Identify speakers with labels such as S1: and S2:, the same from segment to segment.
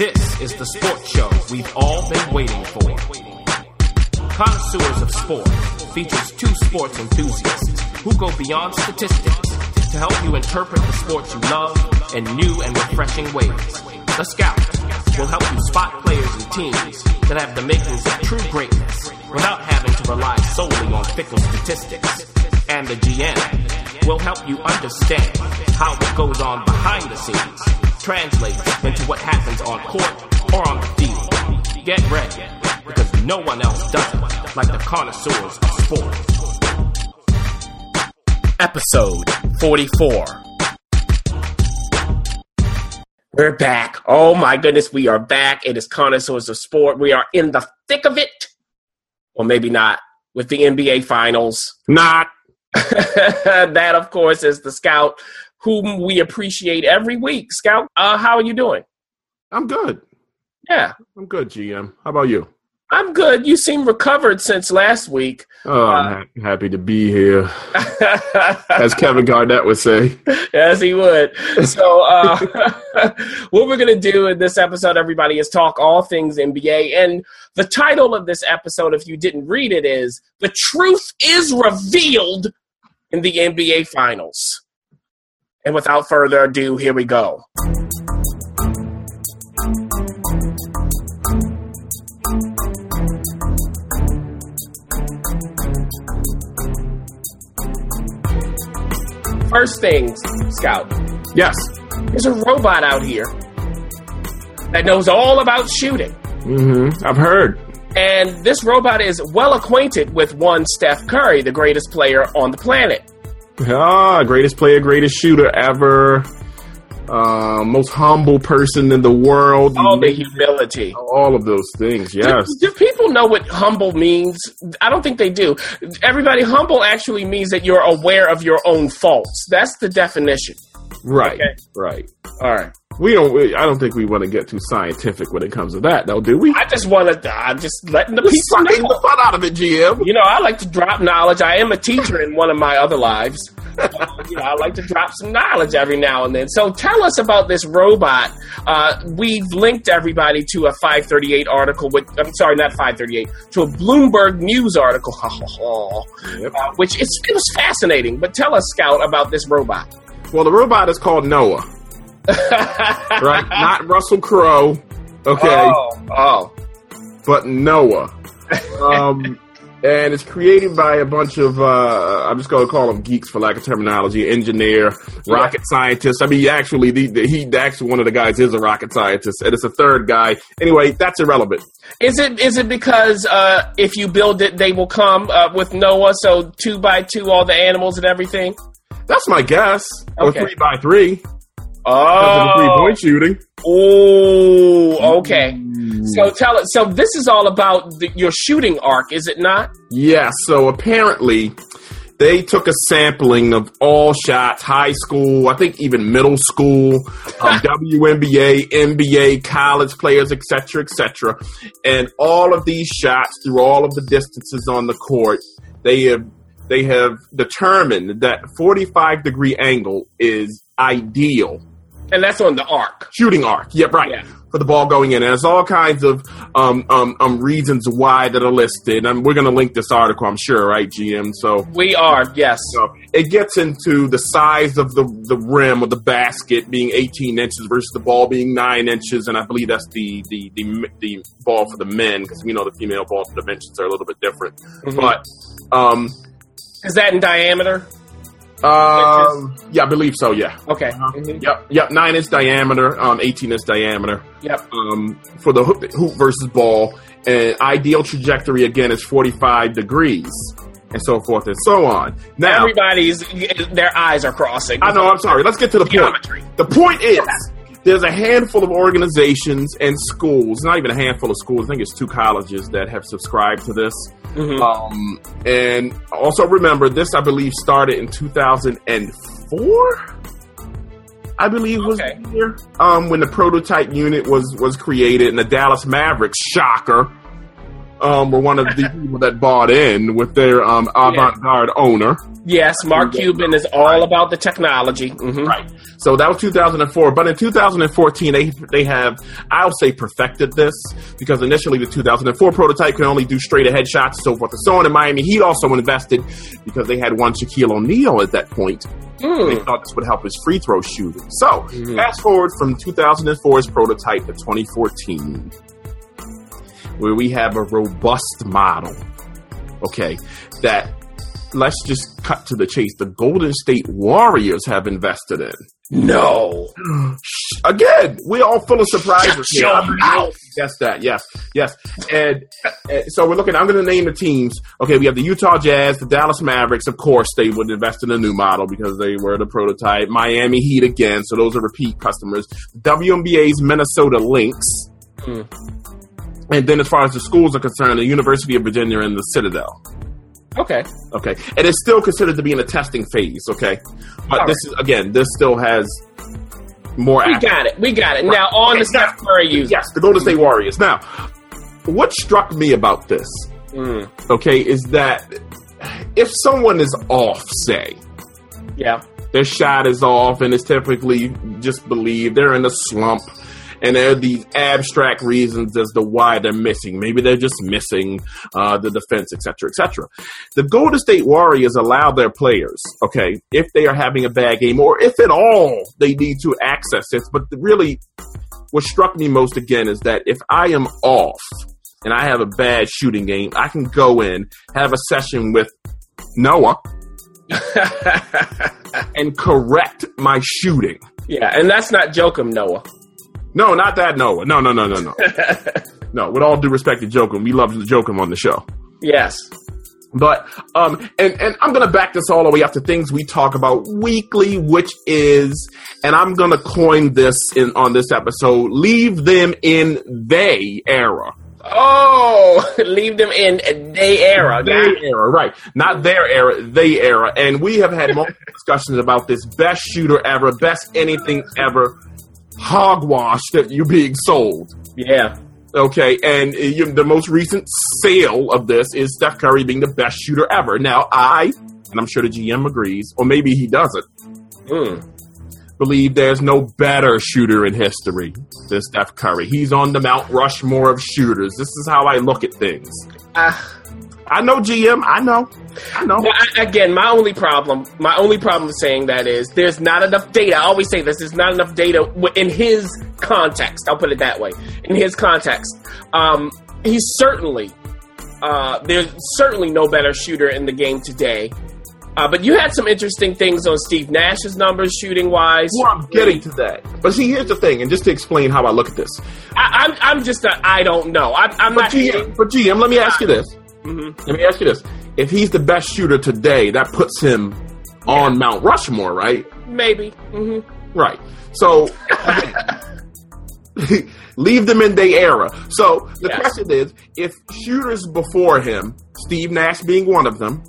S1: This is the sports show we've all been waiting for. Connoisseurs of Sport features two sports enthusiasts who go beyond statistics to help you interpret the sports you love in new and refreshing ways. The Scout will help you spot players and teams that have the makings of true greatness without having to rely solely on fickle statistics. And the GM will help you understand how it goes on behind the scenes translates into what happens on court or on the field. Get ready, because no one else does it like the connoisseurs of sport. Episode 44. We're back. Oh my goodness, we are back. It is Connoisseurs of Sport. We are in the thick of it. Or maybe not, with the NBA Finals.
S2: Not.
S1: that, of course, is the Scout, whom we appreciate every week. Scout, uh, how are you doing?
S2: I'm good.
S1: Yeah,
S2: I'm good, GM. How about you?
S1: I'm good. You seem recovered since last week.
S2: Oh, I'm ha- happy to be here, as Kevin Garnett would say.
S1: yes, he would. So, uh, what we're going to do in this episode, everybody, is talk all things NBA. And the title of this episode, if you didn't read it, is The Truth is Revealed in the NBA Finals. And without further ado, here we go. First things, Scout.
S2: Yes.
S1: There's a robot out here that knows all about shooting.
S2: Mm-hmm. I've heard.
S1: And this robot is well acquainted with one Steph Curry, the greatest player on the planet.
S2: Ah, greatest player, greatest shooter ever. Uh, most humble person in the world.
S1: All the humility.
S2: All of those things, yes.
S1: Do, do people know what humble means? I don't think they do. Everybody, humble actually means that you're aware of your own faults. That's the definition.
S2: Right,
S1: Okay.
S2: right.
S1: All right.
S2: We don't. We, I don't think we want to get too scientific when it comes to that, though, do we?
S1: I just want to, I'm just letting the people know.
S2: the fun out of it, GM.
S1: You know, I like to drop knowledge. I am a teacher in one of my other lives. you know, I like to drop some knowledge every now and then. So tell us about this robot. Uh, we've linked everybody to a 538 article with, I'm sorry, not 538, to a Bloomberg News article,
S2: Yep.
S1: uh, which it's, it was fascinating. But tell us, Scout, about this robot.
S2: Well, the robot is called Noah, right? Not Russell Crowe. Okay.
S1: Oh, oh.
S2: but Noah. Um, and it's created by a bunch of, uh, I'm just going to call them geeks for lack of terminology, engineer, rocket scientist. I mean, actually, the, the, he, actually, one of the guys is a rocket scientist, and it's a third guy. Anyway, that's irrelevant.
S1: Is it is it because uh, if you build it, they will come uh, with Noah? So two by two, all the animals and everything.
S2: That's my guess.
S1: Okay.
S2: Or three by three. The three
S1: Oh,
S2: point shooting.
S1: oh, okay. So tell it. So this is all about the, your shooting arc, is it not?
S2: Yeah, so apparently they took a sampling of all shots, high school, I think even middle school, um, WNBA, NBA, college players, etc., etc., and all of these shots through all of the distances on the court, they have they have determined that 45 degree angle is ideal
S1: And that's on the arc.
S2: shooting arc. Yep, right.
S1: Yeah.
S2: For the ball going in. And there's all kinds of um, um, um, reasons why that are listed. And we're going to link this article, I'm sure, right, GM? So,
S1: We are, yes.
S2: so it gets into the size of the, the rim of the basket being 18 inches versus the ball being 9 inches. And I believe that's the, the, the, the ball for the men because we know the female ball dimensions are a little bit different.
S1: Mhm.
S2: But, um,
S1: Is that in diameter?
S2: Um, yeah, I believe so, yeah.
S1: Okay.
S2: Uh-huh. Yep, yep, 9 inch diameter, um, 18 inch diameter.
S1: Yep.
S2: um, for the hoop, hoop versus ball. And ideal trajectory again is 45 degrees, and so forth and so on. Now,
S1: Everybody's their eyes are crossing.
S2: I know. I'm sorry. Let's get to the point. The point is, there's a handful of organizations and schools. Not even a handful of schools. I think it's two colleges that have subscribed to this.
S1: Mhm.
S2: Um, and also remember, this I believe started in 2004. I believe was
S1: Okay.
S2: the year um, when the prototype unit was was created, and the Dallas Mavericks, shocker, um, were one of the people that bought in with their um, avant-garde owner.
S1: Yes, Mark Cuban is all about the technology. Mhm.
S2: Right. So that was 2004. But in 2014, they they have I'll say perfected this because initially the 2004 prototype could only do straight ahead shots, and so forth and so on. In Miami Heat also invested because they had one Shaquille O'Neal at that point. They thought this would help his free throw shooting. So fast forward from 2004's prototype to 2014, where we have a robust model. Okay, that let's just cut to the chase. The Golden State Warriors have invested in.
S1: No.
S2: Again, we're all full of surprises here.
S1: Shut your mouth.
S2: Yes, that. Yes, yes. And, uh, so we're looking. I'm going to name the teams. Okay, we have the Utah Jazz, the Dallas Mavericks. Of course, they would invest in a new model because they were the prototype. Miami Heat again. So those are repeat customers. WNBA's Minnesota Lynx.
S1: Hmm.
S2: And then, as far as the schools are concerned, the University of Virginia and the Citadel.
S1: Okay.
S2: Okay, and it's still considered to be in a testing phase. Okay, but
S1: All
S2: this is again, this still has more.
S1: We
S2: action.
S1: got it. We got it. Now on
S2: Okay,
S1: the Steph Curry user.
S2: Yes, the Golden State Warriors. Now, what struck me about this,
S1: Mm.
S2: okay, is that if someone is off, say,
S1: Yeah.
S2: their shot is off and it's typically just believed they're in a slump and there are these abstract reasons as to why they're missing maybe they're just missing uh, the defense etc etc the golden state warriors allow their players okay if they are having a bad game or if at all they need to access it but really what struck me most again is that if i am off and i have a bad shooting game i can go in have a session with noah and correct my shooting.
S1: yeah, and that's not Joakim Noah.
S2: No, not that Noah. No, no, no, no, no. no, with all due respect to Joakim, we love Joakim on the show.
S1: Yes.
S2: But um and, and I'm gonna back this all the way up to things we talk about weekly, which is and I'm gonna coin this in on this episode, leave them in they era.
S1: Oh, leave them in day era.
S2: They era, right. Not their era, they era. And we have had multiple discussions about this best shooter ever, best anything ever hogwash that you're being sold.
S1: Yeah.
S2: Okay, and uh, you, the most recent sale of this is Steph Curry being the best shooter ever. Now, I, and I'm sure the GM agrees, or maybe he doesn't,
S1: Mm.
S2: believe there's no better shooter in history than Steph Curry. He's on the Mount Rushmore of shooters. This is how I look at things.
S1: Ah.
S2: I know GM, I know, I know.
S1: Now, again, my only problem, my only problem with saying that is there's not enough data. I always say this: there's not enough data in his context. I'll put it that way. In his context, um, he's certainly uh, there's certainly no better shooter in the game today. Uh, but you had some interesting things on Steve Nash's numbers, shooting wise.
S2: Well, I'm getting to that. But see, here's the thing, and just to explain how I look at this.
S1: I, I'm, I'm just a, I don't know. I, I'm
S2: But
S1: not.
S2: GM, but GM, let me ask you this.
S1: Mhm.
S2: Let me ask you this. If he's the best shooter today, that puts him on Mount Rushmore, right?
S1: Maybe. hmm
S2: Right. So leave them in their era. So the
S1: Yes.
S2: question is, if shooters before him, Steve Nash being one of them,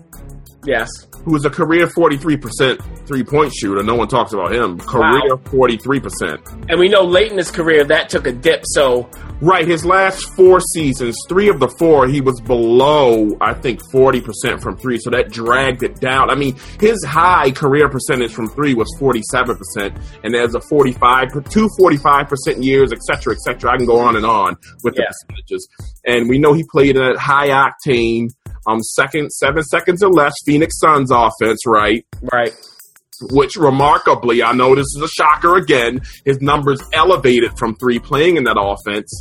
S1: Yes.
S2: who is a career 43% three point shooter, no one talks about him. Career 43%.
S1: And we know late in his career that took a dip. So
S2: Right, his last four seasons, three of the four, he was below, I think, 40% from three, so that dragged it down. I mean, his high career percentage from three was 47%, and there's a 45, two 45% years, et cetera, et cetera. I can go on and on with the
S1: Yeah.
S2: percentages. And we know he played in a high octane, um, second, seven seconds or less Phoenix Suns offense, right?
S1: right.
S2: which remarkably, I know this is a shocker again, his numbers elevated from three playing in that offense.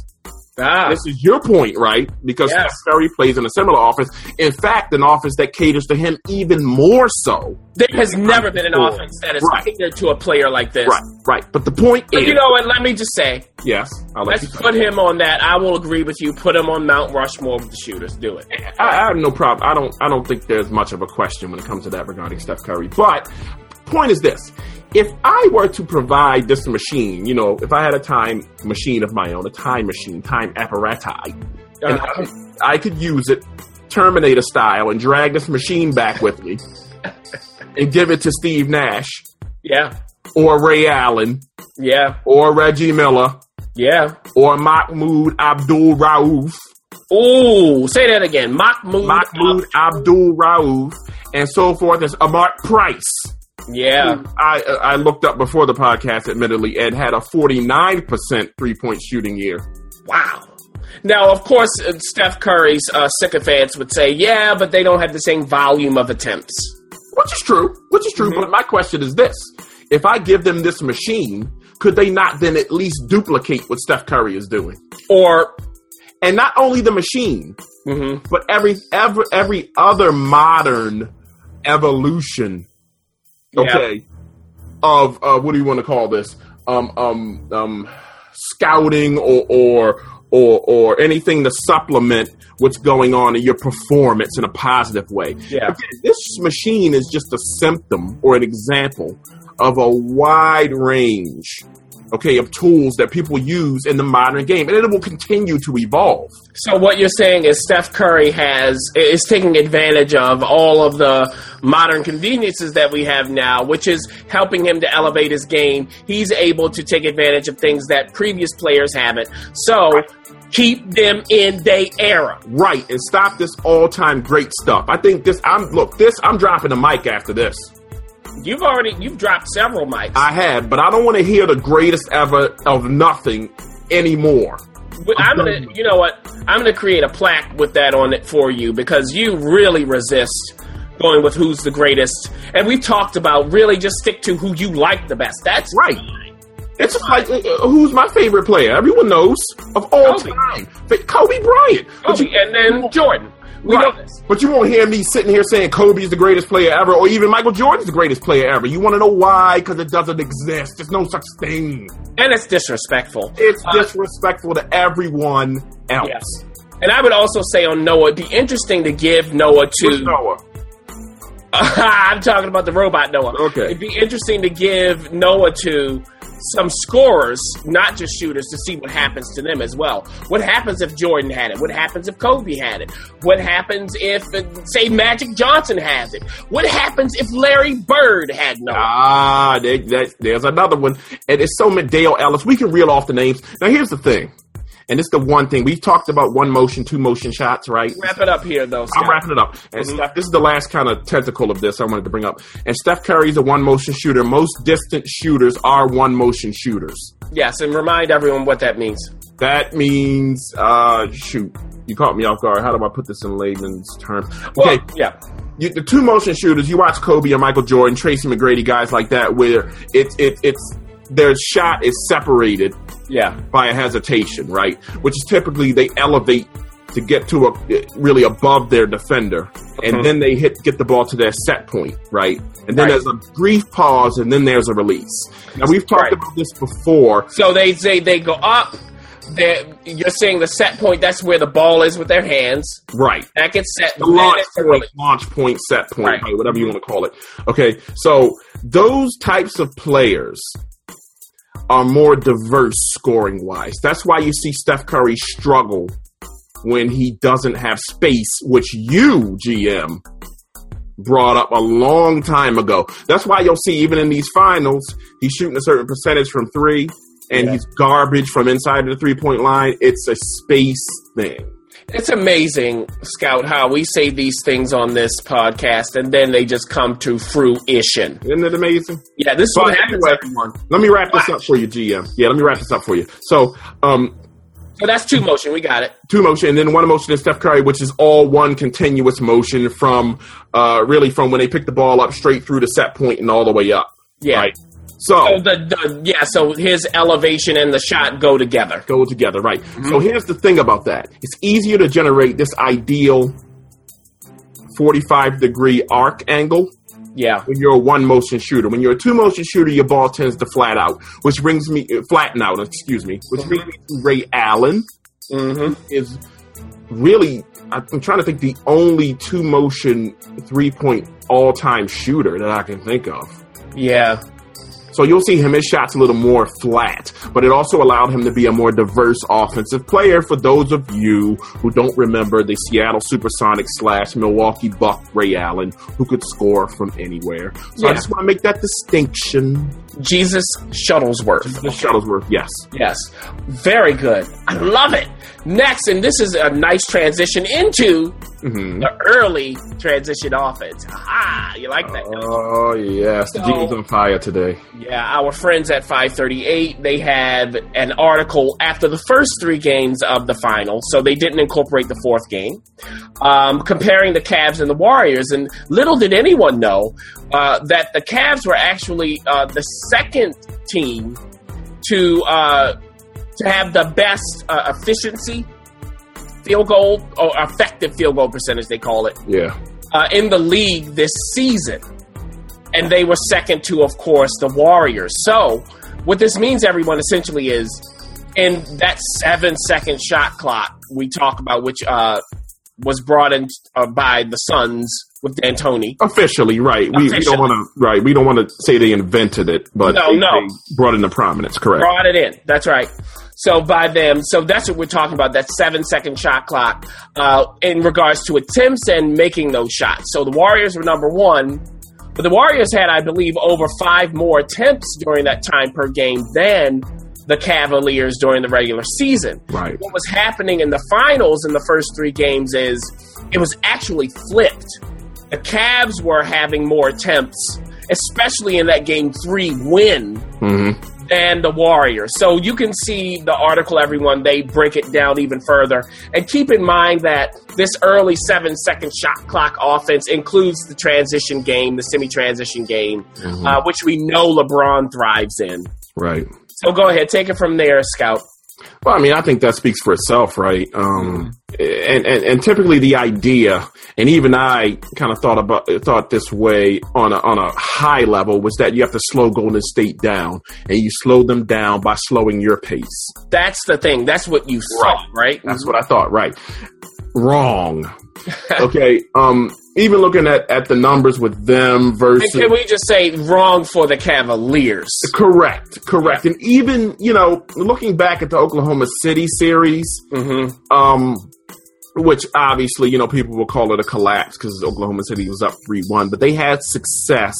S1: Ah.
S2: This is your point, right? Because
S1: Yes.
S2: Steph Curry plays in a similar offense. In fact, an offense that caters to him even more so.
S1: There has never been an
S2: Right.
S1: offense that has
S2: Right.
S1: catered to a player like this.
S2: Right, right. But the point
S1: But
S2: is,
S1: you know what? Let me just say,
S2: yes, I'll let
S1: let's
S2: you
S1: put him on that. I will agree with you. Put him on Mount Rushmore with the shooters. Do it.
S2: I, I have no problem. I don't. I don't think there's much of a question when it comes to that regarding Steph Curry. But point is this: if I were to provide this machine, you know, if I had a time machine of my own, a time machine, time apparatus, and uh-huh. I, could, I could use it Terminator style and drag this machine back with me and give it to Steve Nash
S1: Yeah.
S2: or Ray Allen
S1: Yeah.
S2: or Reggie Miller
S1: Yeah.
S2: or Mahmoud Abdul Rauf
S1: Oh, say that again. Mahmoud.
S2: Mahmoud Abdul Rauf, and so forth. There's a Mark Price.
S1: Yeah.
S2: I I looked up before the podcast, admittedly, and had a 49% three point shooting year.
S1: Wow. Now, of course, uh, Steph Curry's uh, sycophants would say, yeah, but they don't have the same volume of attempts.
S2: Which is true. Which is true. Mm-hmm. But my question is this if I give them this machine, could they not then at least duplicate what Steph Curry is doing?
S1: Or
S2: and not only the machine,
S1: mm-hmm.
S2: but every every every other modern evolution. Okay, yeah. of uh, what do you want to call this? Um, um, um, scouting or or or or anything to supplement what's going on in your performance in a positive way.
S1: Yeah,
S2: this machine is just a symptom or an example of a wide range okay, of tools that people use in the modern game, and it will continue to evolve.
S1: So what you're saying is Steph Curry has is taking advantage of all of the modern conveniences that we have now, which is helping him to elevate his game. He's able to take advantage of things that previous players haven't. So right. keep them in their era.
S2: Right, and stop this all-time great stuff. I think this I'm look, this I'm dropping the mic after this.
S1: You've already you've dropped several mics.
S2: I had, but I don't want to hear the greatest ever of nothing anymore.
S1: But I'm, gonna, you know what? I'm gonna create a plaque with that on it for you because you really resist going with who's the greatest. And we've talked about really just stick to who you like the best. That's
S2: right. Fine. It's like uh, uh, who's my favorite player? Everyone knows of all Kobe. time. Kobe Bryant.
S1: Kobe, you, and then Jordan. We right. know this.
S2: But you won't hear me sitting here saying Kobe is the greatest player ever, or even Michael Jordan's the greatest player ever. You want to know why? Because it doesn't exist. There's no such thing.
S1: And it's disrespectful.
S2: It's uh, disrespectful to everyone else. Yes.
S1: And I would also say on Noah, it'd be interesting to give Noah to
S2: Who's Noah.
S1: I'm talking about the robot Noah.
S2: Okay.
S1: It'd be interesting to give Noah to some scorers, not just shooters, to see what happens to them as well. What happens if Jordan had it? What happens if Kobe had it? What happens if, uh, say, Magic Johnson has it? What happens if Larry Bird had Noah?
S2: Ah, there, there's another one. And it's so many Dale Ellis. We can reel off the names. Now, here's the thing. And it's the one thing we've talked about one motion, two motion shots, right?
S1: Wrap it up here, though. Scout.
S2: I'm wrapping it up. And mm-hmm. Steph, this is the last kind of tentacle of this I wanted to bring up. And Steph Curry's a one motion shooter. Most distant shooters are one motion shooters.
S1: Yes, and remind everyone what that means.
S2: That means, uh, shoot, you caught me off guard. How do I put this in layman's terms? Okay,
S1: well, yeah.
S2: You, the two motion shooters, you watch Kobe and Michael Jordan, Tracy McGrady, guys like that, where it's it, it's their shot is separated
S1: yeah.
S2: by a hesitation, right? Which is typically they elevate to get to a really above their defender, and mm-hmm. then they hit get the ball to their set point, right? And then right. there's a brief pause, and then there's a release. Now we've talked right. about this before.
S1: So they say they go up. You're saying the set point. That's where the ball is with their hands.
S2: Right.
S1: That gets set.
S2: The launch point, launch point, set point, right, whatever you want to call it. Okay. So those types of players are more diverse scoring wise. That's why you see Steph Curry struggle when he doesn't have space, which you, GM, brought up a long time ago. That's why you'll see even in these finals, he's shooting a certain percentage from three and yeah. he's garbage from inside of the three point line. It's a space thing.
S1: It's amazing, Scout, how we say these things on this podcast and then they just come to fruition.
S2: Isn't it amazing?
S1: Yeah, this is what happens, anyway, everyone.
S2: Let me wrap this up for you, GM. Yeah, let me wrap this up for you. So, um,
S1: so that's two motion. We got it.
S2: Two motion, and then one motion is Steph Curry, which is all one continuous motion from uh, really from when they pick the ball up straight through the set point and all the way up.
S1: Yeah.
S2: Right? So,
S1: so the, the, yeah, so his elevation and the shot go together.
S2: Go together, right? Mm-hmm. So here's the thing about that: it's easier to generate this ideal 45 degree arc angle.
S1: Yeah.
S2: When you're a one motion shooter, when you're a two motion shooter, your ball tends to flat out, which brings me uh, flatten out. Excuse me, which brings me to Ray Allen.
S1: Mm-hmm.
S2: Is really I'm trying to think the only two motion three point all time shooter that I can think of.
S1: Yeah.
S2: So you'll see him, his shots a little more flat, but it also allowed him to be a more diverse offensive player for those of you who don't remember the Seattle Supersonics slash Milwaukee Buck Ray Allen, who could score from anywhere. So yeah. I just want to make that distinction.
S1: Jesus Shuttlesworth.
S2: The Shuttlesworth, yes.
S1: Yes. Very good. I love it. Next, and this is a nice transition into
S2: hmm
S1: the early transition offense. Ah, you like that?
S2: Oh yes, the
S1: So-
S2: team's on fire today.
S1: Yeah, our friends at 538, they had an article after the first three games of the final, so they didn't incorporate the fourth game, um, comparing the Cavs and the Warriors. And little did anyone know uh, that the Cavs were actually uh, the second team to uh, to have the best uh, efficiency field goal or effective field goal percentage, they call it
S2: Yeah,
S1: uh, in the league this season. And they were second to, of course, the Warriors. So, what this means, everyone, essentially is in that seven second shot clock we talk about, which uh, was brought in uh, by the Suns with D'Antoni.
S2: officially, right? We, we don't want to, right? We don't want to say they invented it, but
S1: No,
S2: they,
S1: no.
S2: they brought it into prominence. Correct.
S1: Brought it in. That's right. So by them, so that's what we're talking about. That seven second shot clock uh, in regards to attempts and making those shots. So the Warriors were number one, but the Warriors had, I believe, over five more attempts during that time per game than the Cavaliers during the regular season.
S2: Right.
S1: What was happening in the finals in the first three games is it was actually flipped. The Cavs were having more attempts, especially in that game three win
S2: hmm
S1: and the Warriors. So you can see the article, everyone, they break it down even further. And keep in mind that this early seven second shot clock offense includes the transition game, the semi transition game, uh, which we know LeBron thrives in.
S2: Right.
S1: So go ahead, take it from there, Scout.
S2: Well, I mean, I think that speaks for itself, right? Um, and, and and typically the idea, and even I kind of thought about thought this way on a on a high level was that you have to slow Golden State down, and you slow them down by slowing your pace.
S1: That's the thing. That's what you saw, right?
S2: That's what I thought, right? Wrong. okay. Um, even looking at at the numbers with them
S1: And
S2: versus
S1: can we just say wrong for the Cavaliers?
S2: correct, correct, and even you know looking back at the Oklahoma City series.
S1: Mm-hmm.
S2: um, which obviously you know people will call it a collapse because Oklahoma City was up three one, but they had success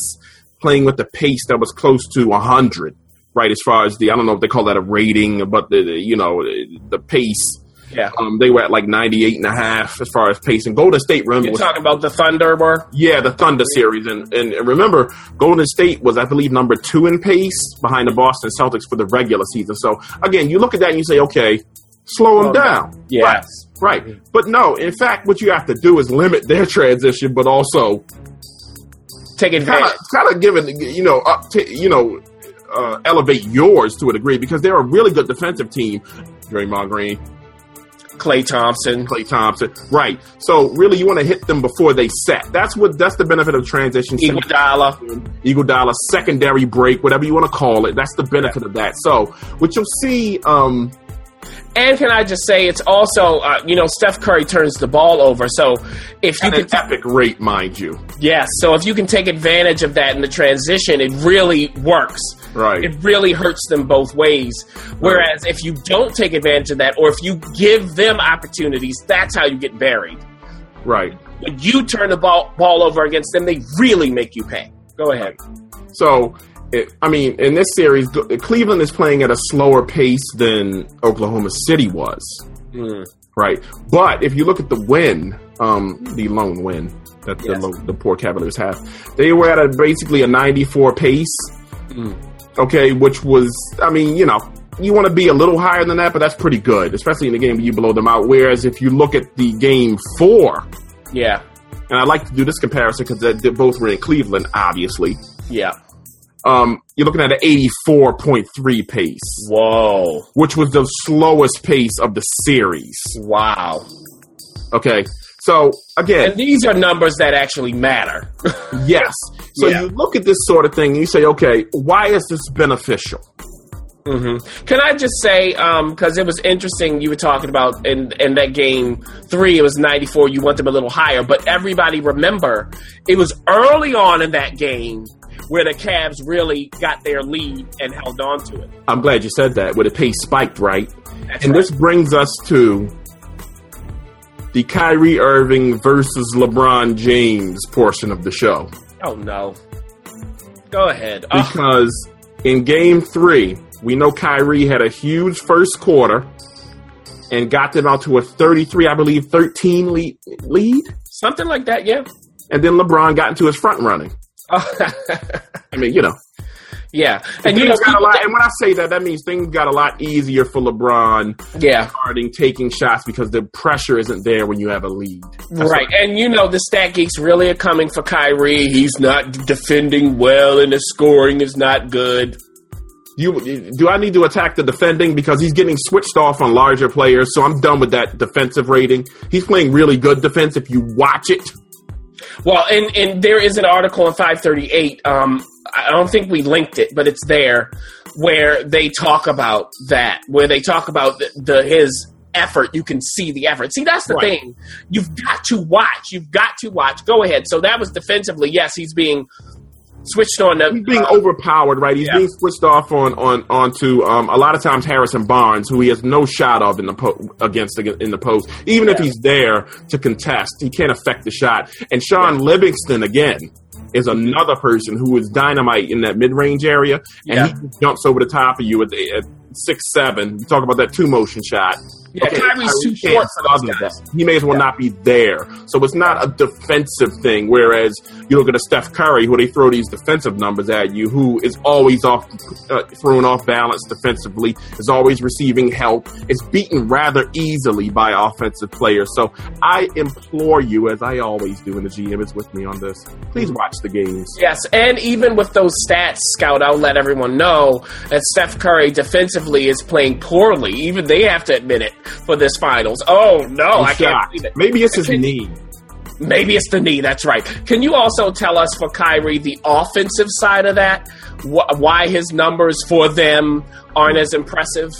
S2: playing with the pace that was close to hundred, right? As far as the I don't know if they call that a rating, but the, the you know the pace.
S1: Yeah.
S2: Um, they were at like 98 and a half as far as pace. And Golden State, remember,
S1: You're
S2: was,
S1: talking about the Thunder bar?
S2: yeah, the Thunder series. And, and remember, Golden State was, I believe, number two in pace behind the Boston Celtics for the regular season. So, again, you look at that and you say, okay, slow them down.
S1: Yes.
S2: Right. But no, in fact, what you have to do is limit their transition, but also
S1: Take advantage.
S2: kind of give it, you know, up to, you know, uh, elevate yours to a degree because they're a really good defensive team. Draymond Green,
S1: Klay Thompson.
S2: Klay Thompson, right? So really, you want to hit them before they set. That's what that's the benefit of transition.
S1: Iguodala.
S2: Eagle Dollar secondary break, whatever you want to call it. That's the benefit of that. So what you'll see, um,
S1: And can I just say, it's also, uh, you know, Steph Curry turns the ball over. So if you can,
S2: an epic rate, mind you,
S1: yes, so if you can take advantage of that in the transition, it really works.
S2: Right?
S1: It really hurts them both ways. Whereas if you don't take advantage of that, or if you give them opportunities, that's how you get buried.
S2: right.
S1: When you turn the ball, ball over against them, they really make you pay. Go ahead.
S2: So, it, I mean, in this series, Cleveland is playing at a slower pace than Oklahoma City was,
S1: Mm.
S2: right? But if you look at the win, um, the lone win that the,
S1: Yes.
S2: lo- the poor Cavaliers have, they were at a basically a 94 pace,
S1: Mm.
S2: Okay, which was, I mean, you know, you want to be a little higher than that, but that's pretty good, especially in the game where you blow them out. Whereas if you look at the game four,
S1: Yeah.
S2: and I like to do this comparison because they both were in Cleveland, obviously.
S1: Yeah.
S2: um, you're looking at an 84.3 pace,
S1: Whoa.
S2: which was the slowest pace of the series.
S1: Wow.
S2: Okay. So again,
S1: And these are numbers that actually matter.
S2: yes. So
S1: Yeah.
S2: you look at this sort of thing and you say, okay, why is this beneficial?
S1: hmm Can I just say, because it was interesting, you were talking about in in that game three, it was ninety four. You want them a little higher, but everybody remember it was early on in that game where the Cavs really got their lead and held on to it.
S2: I'm glad you said that, where the pace spiked, right?
S1: That's
S2: and
S1: right.
S2: this brings us to the Kyrie Irving versus LeBron James portion of the show.
S1: Oh no, go ahead. Oh,
S2: Because In game three, we know Kyrie had a huge first quarter and got them out to a 33, I believe, 13 lead. lead?
S1: Something like that, yeah.
S2: And then LeBron got into his front running. I mean, you know.
S1: Yeah,
S2: and you know, got a lot, and when I say that, that means things got a lot easier for LeBron.
S1: Yeah,
S2: starting taking shots because the pressure isn't there when you have a lead.
S1: That's right, and you know the stat geeks really are coming for Kyrie. He's not defending well, and the scoring is not good.
S2: You, do I need to attack the defending because he's getting switched off on larger players? So I'm done with that defensive rating. He's playing really good defense if you watch it.
S1: Well, and and there is an article in 538. Um, I don't think we linked it, but it's there where they talk about that, where they talk about the, the his effort. You can see the effort. See, that's the right. thing. You've got to watch. You've got to watch. Go ahead. So that was defensively. Yes, he's being switched on.
S2: The, he's being uh, overpowered, right? He's yeah. being switched off on on onto um, a lot of times Harrison Barnes, who he has no shot of in the po- against the, in the post. Even yeah. if he's there to contest, he can't affect the shot. And Shaun yeah. Livingston again is another person who is dynamite in that mid range area, and he jumps over the top of you at, at six seven. You talk about that two motion shot.
S1: Yeah, okay, Kyrie's too short for those guys.
S2: He may as well yeah. not be there. So it's not a defensive thing. Whereas you look at a Steph Curry, who they throw these defensive numbers at you, who is always off, uh, thrown off balance defensively, is always receiving help, is beaten rather easily by offensive players. So I implore you, as I always do, and the GM is with me on this, please watch the games.
S1: Yes, and even with those stats, Scout, I'll let everyone know that Steph Curry defensively is playing poorly. Even they have to admit it for this finals. Oh no, I'm I can not believe it.
S2: Maybe it's his Can, knee.
S1: Maybe it's the knee. That's right. Can you also tell us for Kyrie the offensive side of that? Wh- why his numbers for them aren't as impressive?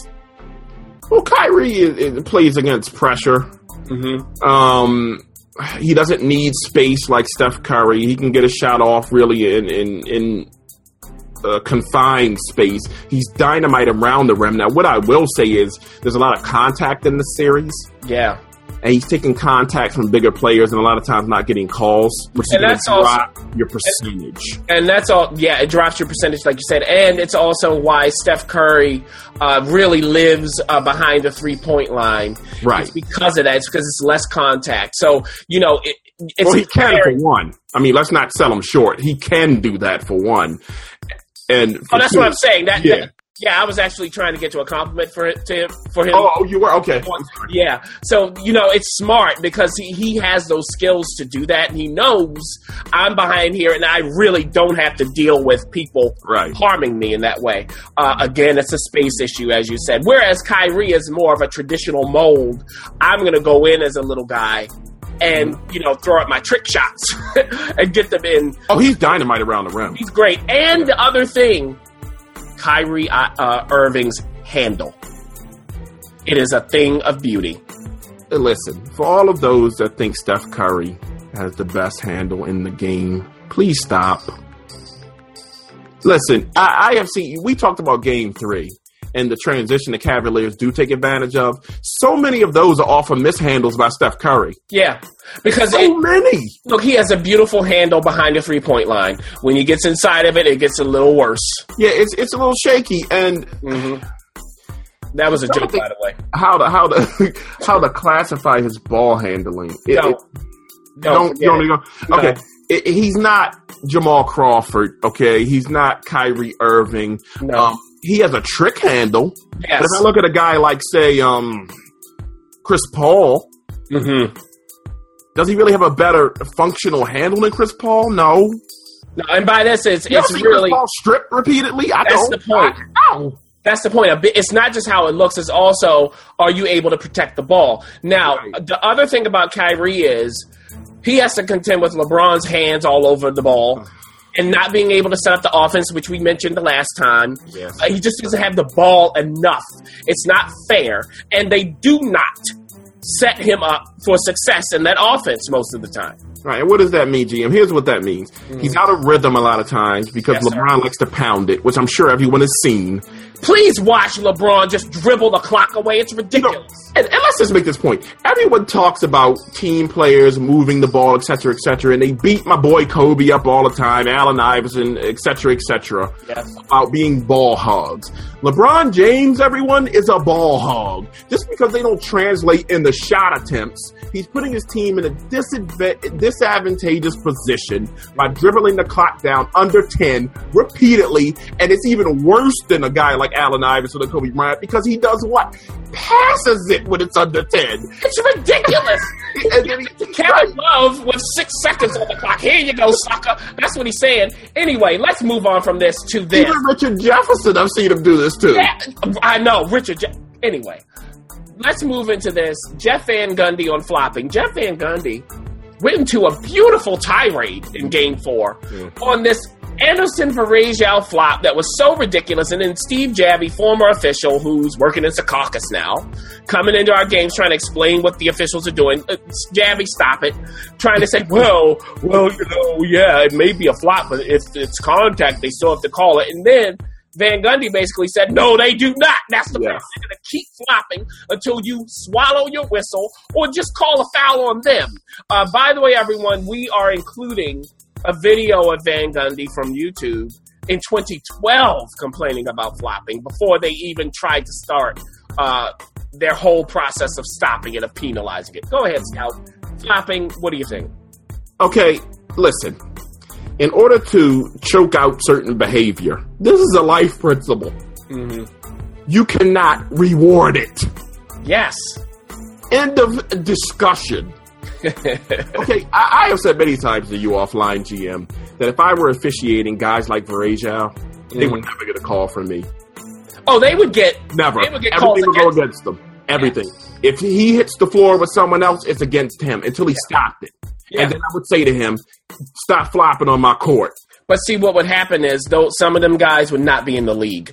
S2: Well, Kyrie is, is, plays against pressure. Mm-hmm. Um, he doesn't need space like Steph Curry. He can get a shot off really in in in uh, confined space. He's dynamite around the rim. Now, what I will say is there's a lot of contact in the series.
S1: Yeah.
S2: And he's taking contact from bigger players and a lot of times not getting calls, which and that's drop also, your percentage.
S1: And that's all, yeah, it drops your percentage, like you said. And it's also why Steph Curry uh, really lives uh, behind the three point line.
S2: Right.
S1: It's because of that. It's because it's less contact. So, you know, it,
S2: well, he can for one. I mean, let's not sell him short. He can do that for one. And
S1: oh, that's two, what I'm saying. That, yeah. That, yeah, I was actually trying to get to a compliment for it to for him.
S2: Oh, you were okay.
S1: Yeah, so you know it's smart because he, he has those skills to do that, and he knows I'm behind here, and I really don't have to deal with people
S2: right.
S1: harming me in that way. Uh, again, it's a space issue, as you said. Whereas Kyrie is more of a traditional mold. I'm going to go in as a little guy and you know throw out my trick shots and get them in.
S2: Oh, he's dynamite around the rim.
S1: He's great. And the other thing, Kyrie uh, uh, Irving's handle. It is a thing of beauty.
S2: Listen, for all of those that think Steph Curry has the best handle in the game, please stop. Listen, I, I have seen. We talked about Game Three and the transition the Cavaliers do take advantage of. So many of those are off of mishandles by Steph Curry.
S1: Yeah, because
S2: so it, many.
S1: Look, he has a beautiful handle behind the three point line. When he gets inside of it, it gets a little worse.
S2: Yeah, it's it's a little shaky, and
S1: mm-hmm. that was a joke, by the way.
S2: How to how to how to classify his ball handling? It, no. It, no, don't, don't go. Okay, no. it, he's not Jamal Crawford. Okay, he's not Kyrie Irving.
S1: No. Um,
S2: he has a trick handle.
S1: Yes.
S2: But if I look at a guy like, say, um, Chris Paul,
S1: mm-hmm.
S2: does he really have a better functional handle than Chris Paul? No.
S1: No, and by this, it's you it's really
S2: Chris Paul strip repeatedly. I
S1: that's
S2: don't.
S1: the point.
S2: No.
S1: That's the point. It's not just how it looks; it's also are you able to protect the ball. Now, right. the other thing about Kyrie is he has to contend with LeBron's hands all over the ball and not being able to set up the offense, which we mentioned the last time.
S2: Yes.
S1: Uh, he just doesn't have the ball enough. It's not fair. And they do not set him up for success in that offense most of the time.
S2: Right, and what does that mean, GM? Here's what that means. Mm-hmm. He's out of rhythm a lot of times because yes, LeBron sir. likes to pound it, which I'm sure everyone has seen.
S1: Please watch LeBron just dribble the clock away. It's ridiculous.
S2: And, and let's just make this point. Everyone talks about team players moving the ball, etc., cetera, et cetera, and they beat my boy Kobe up all the time, Allen Iverson, etc., cetera, et cetera,
S1: Yes.
S2: about being ball hogs. LeBron James, everyone, is a ball hog. Just because they don't translate in the shot attempts, he's putting his team in a disadvantageous position by dribbling the clock down under 10 repeatedly, and it's even worse than a guy like Allen Iverson or Kobe Bryant because he does what? Passes it when it's under 10.
S1: It's ridiculous.
S2: And then he,
S1: Kevin Love with six seconds on the clock. Here you go, sucker. That's what he's saying. Anyway, let's move on from this to this.
S2: Even Richard Jefferson, I've seen him do this too.
S1: Yeah, I know, Richard. Je- anyway, let's move into this. Jeff Van Gundy on flopping. Jeff Van Gundy went into a beautiful tirade in Game Four on this Anderson Varejao flop that was so ridiculous. And then Steve Javie, former official who's working in Secaucus now, coming into our games trying to explain what the officials are doing. Uh, Javie, stop it. Trying to say, well, well, you know, yeah, it may be a flop, but if it's contact, they still have to call it. And then Van Gundy basically said, no, they do not. That's the
S2: Yeah.
S1: problem. They're going to keep flopping until you swallow your whistle or just call a foul on them. Uh, by the way, everyone, we are including a video of Van Gundy from YouTube in 2012 complaining about flopping before they even tried to start uh, their whole process of stopping it, of penalizing it. Go ahead, Scout. Flopping, what do you think?
S2: Okay, listen. In order to choke out certain behavior, this is a life principle. You cannot reward it.
S1: Yes.
S2: End of discussion. Okay, I, I have said many times to you offline, GM, that if I were officiating guys like Varejao, they would mm. never get a call from me.
S1: Oh, they would get
S2: Never.
S1: They would get
S2: Everything would go
S1: against-
S2: them. Everything. If he hits the floor with someone else, it's against him until he stopped it.
S1: Yeah.
S2: And then I would say to him, stop flopping on my court.
S1: But see, what would happen is, though, some of them guys would not be in the league.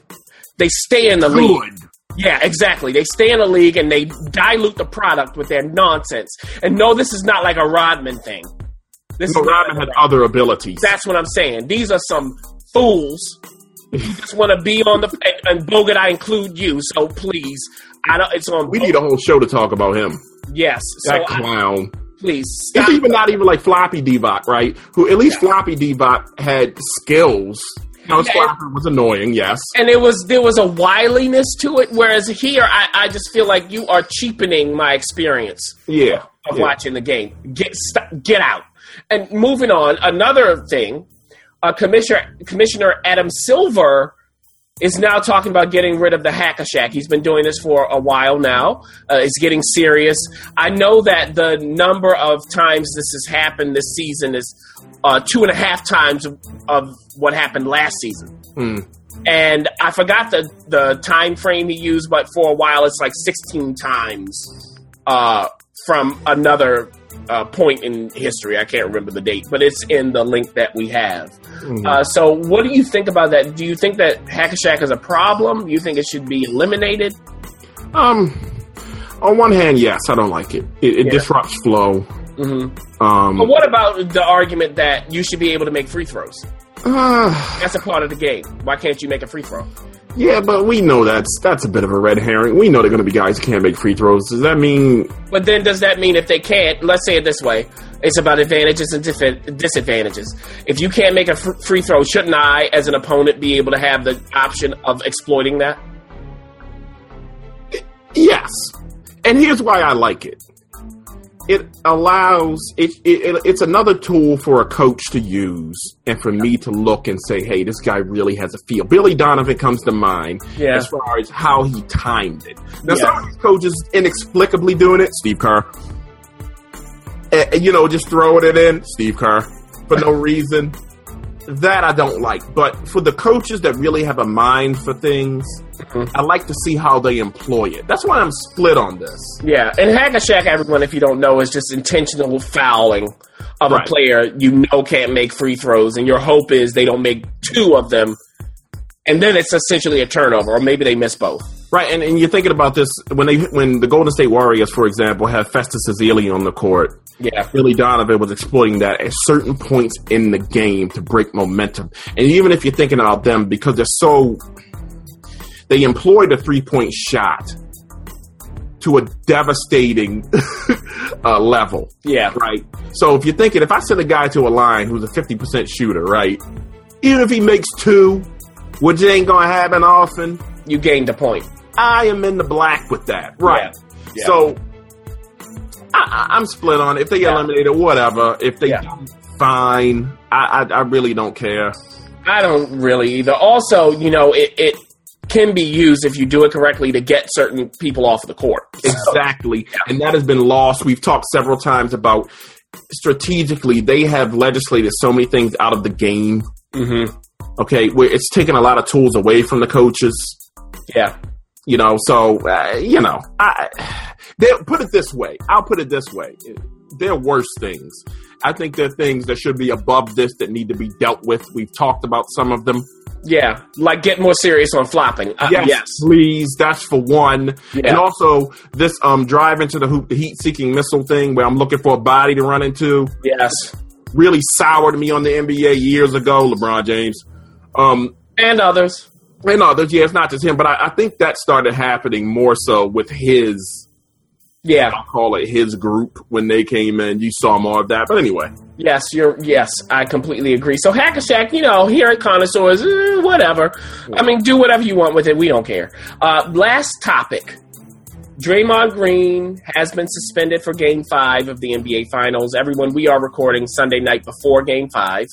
S1: They stay in the league. Yeah, exactly. They stay in the league and they dilute the product with their nonsense. And no, this is not like a Rodman thing. This
S2: So
S1: is
S2: Rodman had other abilities.
S1: That's what I'm saying. These are some fools who just want to be on the and, and Bogut. I include you, so please, I don't. It's on.
S2: we need a whole show to talk about him.
S1: yes. So
S2: That
S1: I,
S2: clown.
S1: please
S2: It's even not even like Floppy Divac, right? Who at least Floppy Divac had skills.
S1: Yeah.
S2: Floppy was annoying, yes.
S1: and it was there was a wiliness to it, whereas here I, I just feel like you are cheapening my experience.
S2: Yeah.
S1: of
S2: yeah.
S1: watching the game. Get st- get out. And moving on, another thing, uh, Commissioner Commissioner Adam Silver is now talking about getting rid of the hack a Shaq. He's been doing this for a while now. Uh, it's getting serious. I know that the number of times this has happened this season is uh, two and a half times of, of what happened last season.
S2: Hmm.
S1: And I forgot the the time frame he used, but for a while it's like 16 times uh, from another uh, point in history. I can't remember the date, but it's in the link that we have. Uh, so, what do you think about that? Do you think that Hack-a-Shaq is a problem? Do you think it should be eliminated?
S2: Um, on one hand, yes, I don't like it. It, it
S1: Yeah.
S2: disrupts flow.
S1: Mm-hmm.
S2: Um,
S1: But what about the argument that you should be able to make free throws?
S2: Uh,
S1: That's a part of the game. Why can't you make a free throw?
S2: yeah, but we know that's that's a bit of a red herring. We know they're going to be guys who can't make free throws. Does that mean
S1: But then, does that mean if they can't? Let's say it this way: it's about advantages and dif- disadvantages. If you can't make a fr- free throw, shouldn't I, as an opponent, be able to have the option of exploiting that?
S2: Yes. And here's why I like it. It allows it, it, it it's another tool for a coach to use and for me to look and say, hey, this guy really has a feel. Billy Donovan comes to mind
S1: Yeah.
S2: as far as how he timed it. Now
S1: Yeah.
S2: some of these coaches inexplicably doing it, Steve Kerr. Eh, eh, you know, just throwing it in, Steve Kerr, for no reason. That I don't like. But for the coaches that really have a mind for things, mm-hmm. I like to see how they employ it. That's why I'm split on this.
S1: Yeah, and hack a Shaq, everyone, if you don't know, is just intentional fouling of
S2: Right.
S1: a player you know can't make free throws, and your hope is they don't make two of them, and then it's essentially a turnover, or maybe they miss both.
S2: Right, and, and you're thinking about this when they when the Golden State Warriors, for example, have Festus Ezeli on the court.
S1: Yeah,
S2: Billy Donovan was exploiting that at certain points in the game to break momentum. And even if you're thinking about them, because they're so they employed a three point shot to a devastating uh, level.
S1: Yeah.
S2: Right. So if you're thinking, if I send a guy to a line who's a 50% shooter, right? Even if he makes two, which ain't going to happen often,
S1: You gained a point.
S2: I am in the black with that. Right.
S1: Yeah. Yeah.
S2: So I, I, I'm split on it. If they
S1: Yeah.
S2: eliminate it, whatever. If they
S1: Yeah.
S2: don't, fine. I, I, I really don't care.
S1: I don't really either. Also, you know, it, it can be used if you do it correctly to get certain people off the court.
S2: Exactly. And that has been lost. We've talked several times about strategically, they have legislated so many things out of the game.
S1: Mm-hmm.
S2: Okay. Where it's taken a lot of tools away from the coaches.
S1: Yeah.
S2: You know, so, uh, you know, I, they put it this way. I'll put it this way. There are worse things. I think there are things that should be above this that need to be dealt with. We've talked about some of them.
S1: Yeah. Like get more serious on flopping. Uh,
S2: yes,
S1: yes.
S2: please. That's for one.
S1: Yeah.
S2: And also this um drive into the hoop, the heat seeking missile thing, where I'm looking for a body to run into,
S1: Yes.
S2: really soured me on the NBA years ago. LeBron James, um,
S1: And others.
S2: And others. Yeah, it's not just him, but I, I think that started happening more so with his.
S1: Yeah.
S2: I'll call it his group when they came in. You saw more of that, but anyway.
S1: Yes, you're. Yes, I completely agree. So Hack-a-Shaq, you know, here at Connoisseurs, eh, whatever. I mean, do whatever you want with it. We don't care. Uh, last topic. Draymond Green has been suspended for Game Five of the NBA Finals. Everyone, we are recording Sunday night before Game Five,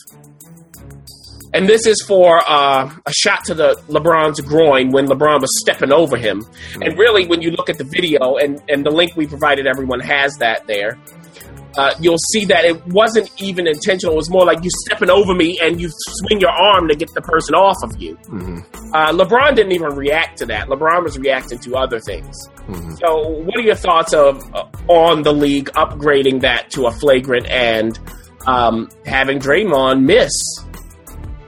S1: and this is for uh, a shot to the LeBron's groin when LeBron was stepping over him. And really, when you look at the video and and the link we provided, everyone has that there uh, you'll see that it wasn't even intentional. It was more like you stepping over me and you swing your arm to get the person off of you. Uh, LeBron didn't even react to that. LeBron was reacting to other things. So, what are your thoughts of uh, on the league upgrading that to a flagrant and um, having Draymond miss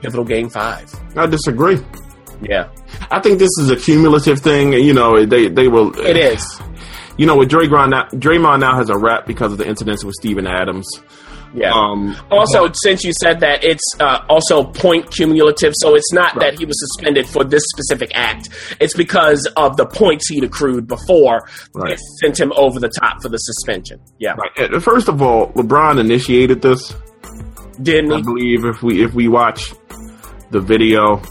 S1: pivotal game five?
S2: I disagree.
S1: Yeah,
S2: I think this is a cumulative thing. You know, they they will.
S1: it is.
S2: You know, with Draymond now, Draymond now has a rap because of the incidents with Steven Adams.
S1: Yeah.
S2: Um,
S1: Also, since you said that, it's uh, also point cumulative, so it's not that he was suspended for this specific act. It's because of the points he'd accrued before
S2: Right.
S1: it sent him over the top for the suspension. Yeah,
S2: right. Uh, First of all, LeBron initiated this.
S1: didn't
S2: I
S1: he?
S2: believe if we if we watch the video,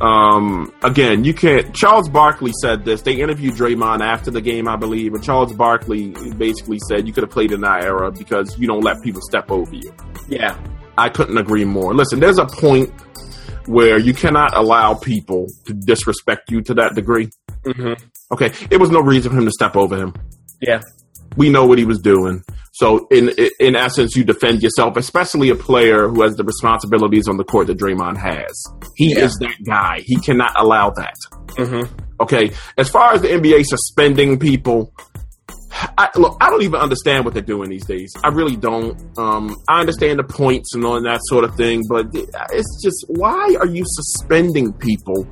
S2: um, again, you can't. Charles Barkley said this. They interviewed Draymond after the game, I believe, and Charles Barkley basically said you could have played in that era because you don't let people step over you.
S1: Yeah,
S2: I couldn't agree more. Listen, there's a point where you cannot allow people to disrespect you to that degree.
S1: hmm
S2: Okay, it was no reason for him to step over him.
S1: yeah,
S2: we know what he was doing. So in in essence, you defend yourself, especially a player who has the responsibilities on the court that Draymond has. He
S1: Yeah.
S2: is that guy. He cannot allow that.
S1: hmm
S2: Okay. As far as the NBA suspending people, I, look, I don't even understand what they're doing these days. I really don't. Um, I understand the points and all that sort of thing, but it's just why are you suspending people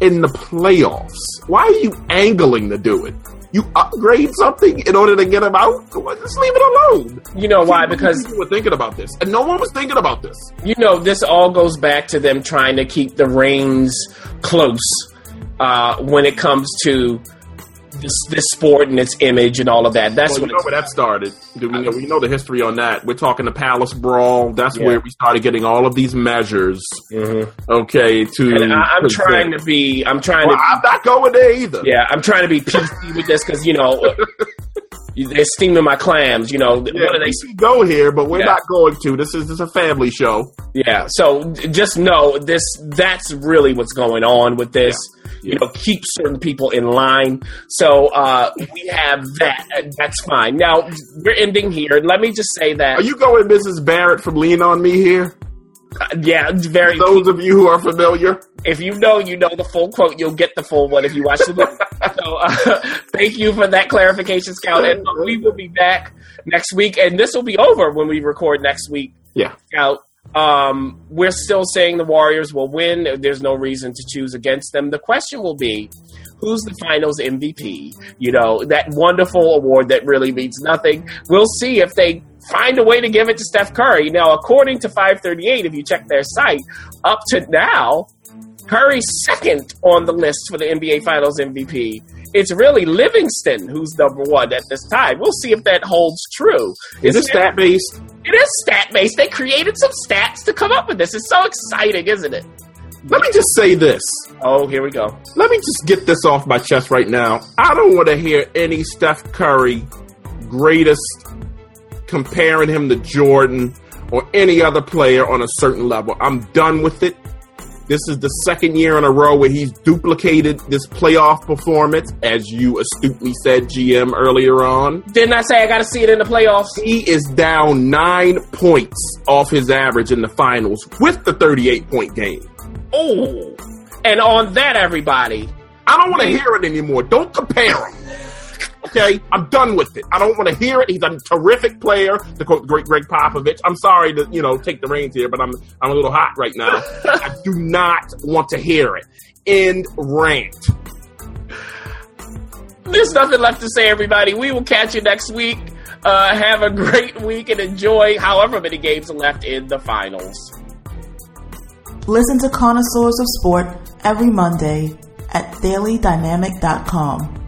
S2: in the playoffs? Why are you angling to do it? You upgrade something in order to get them out? Just leave it alone.
S1: You know why? Because
S2: people were thinking about this, and no one was thinking about this.
S1: you know this all goes back to them trying to keep the reins close uh, when it comes to this, this sport and its image and all of that. That's
S2: Well, you know where that started. Do we know? We know the history on that. We're talking the Palace Brawl. That's
S1: Yeah.
S2: where we started getting all of these measures. Mm-hmm. Okay, to
S1: And I, I'm
S2: to-
S1: trying to be. I'm trying
S2: Well,
S1: to.
S2: I'm not going there either.
S1: Yeah, I'm trying to be PC with this because you know they're steaming my clams. You know,
S2: Yeah,
S1: what are they?
S2: we can go here, but we're
S1: Yeah.
S2: not going to. This is this is a family show.
S1: Yeah. So just know this. That's really what's going on with this. You know, keep certain people in line. So uh, we have that. That's fine. Now we're ending here. Let me just say that.
S2: Are you going, Mrs. Barrett, from Lean on Me here?
S1: uh, yeah, very.
S2: Those of you who are familiar,
S1: if you know, you know the full quote. You'll get the full one if you watch the movie. so, uh, thank you for that clarification, Scout. And we will be back next week, and this will be over when we record next week,
S2: yeah.
S1: Scout. Um, we're still saying the Warriors will win. There's no reason to choose against them. The question will be, who's the Finals MVP? You know that wonderful award that really means nothing. We'll see if they find a way to give it to Steph Curry. Now, according to 538, if you check their site, up to now, Curry's second on the list for the NBA Finals MVP. It's really Livingston who's number one at this time. We'll see if that holds true.
S2: Is it stat based?
S1: It is stat based. They created some stats to come up with this. It's so exciting, isn't it?
S2: Let me just say this.
S1: Oh, here we go.
S2: Let me just get this off my chest right now. I don't want to hear any Steph Curry greatest comparing him to Jordan or any other player on a certain level. I'm done with it. This is the second year in a row where he's duplicated this playoff performance, as you astutely said, GM, earlier on.
S1: Didn't I say I got to see it in the playoffs?
S2: He is down nine points off his average in the finals with the 38 point game.
S1: Oh, and on that, everybody,
S2: I don't want to hear it anymore. Don't compare him. Okay, I'm done with it. I don't want to hear it. He's a terrific player. To quote the great Gregg Popovich, I'm sorry to you know take the reins here, but I'm I'm a little hot right now. I do not want to hear it. End rant.
S1: There's nothing left to say, everybody. We will catch you next week. Uh, have a great week and enjoy however many games are left in the finals.
S3: Listen to Connoisseurs of Sport every Monday at dailydynamic.com.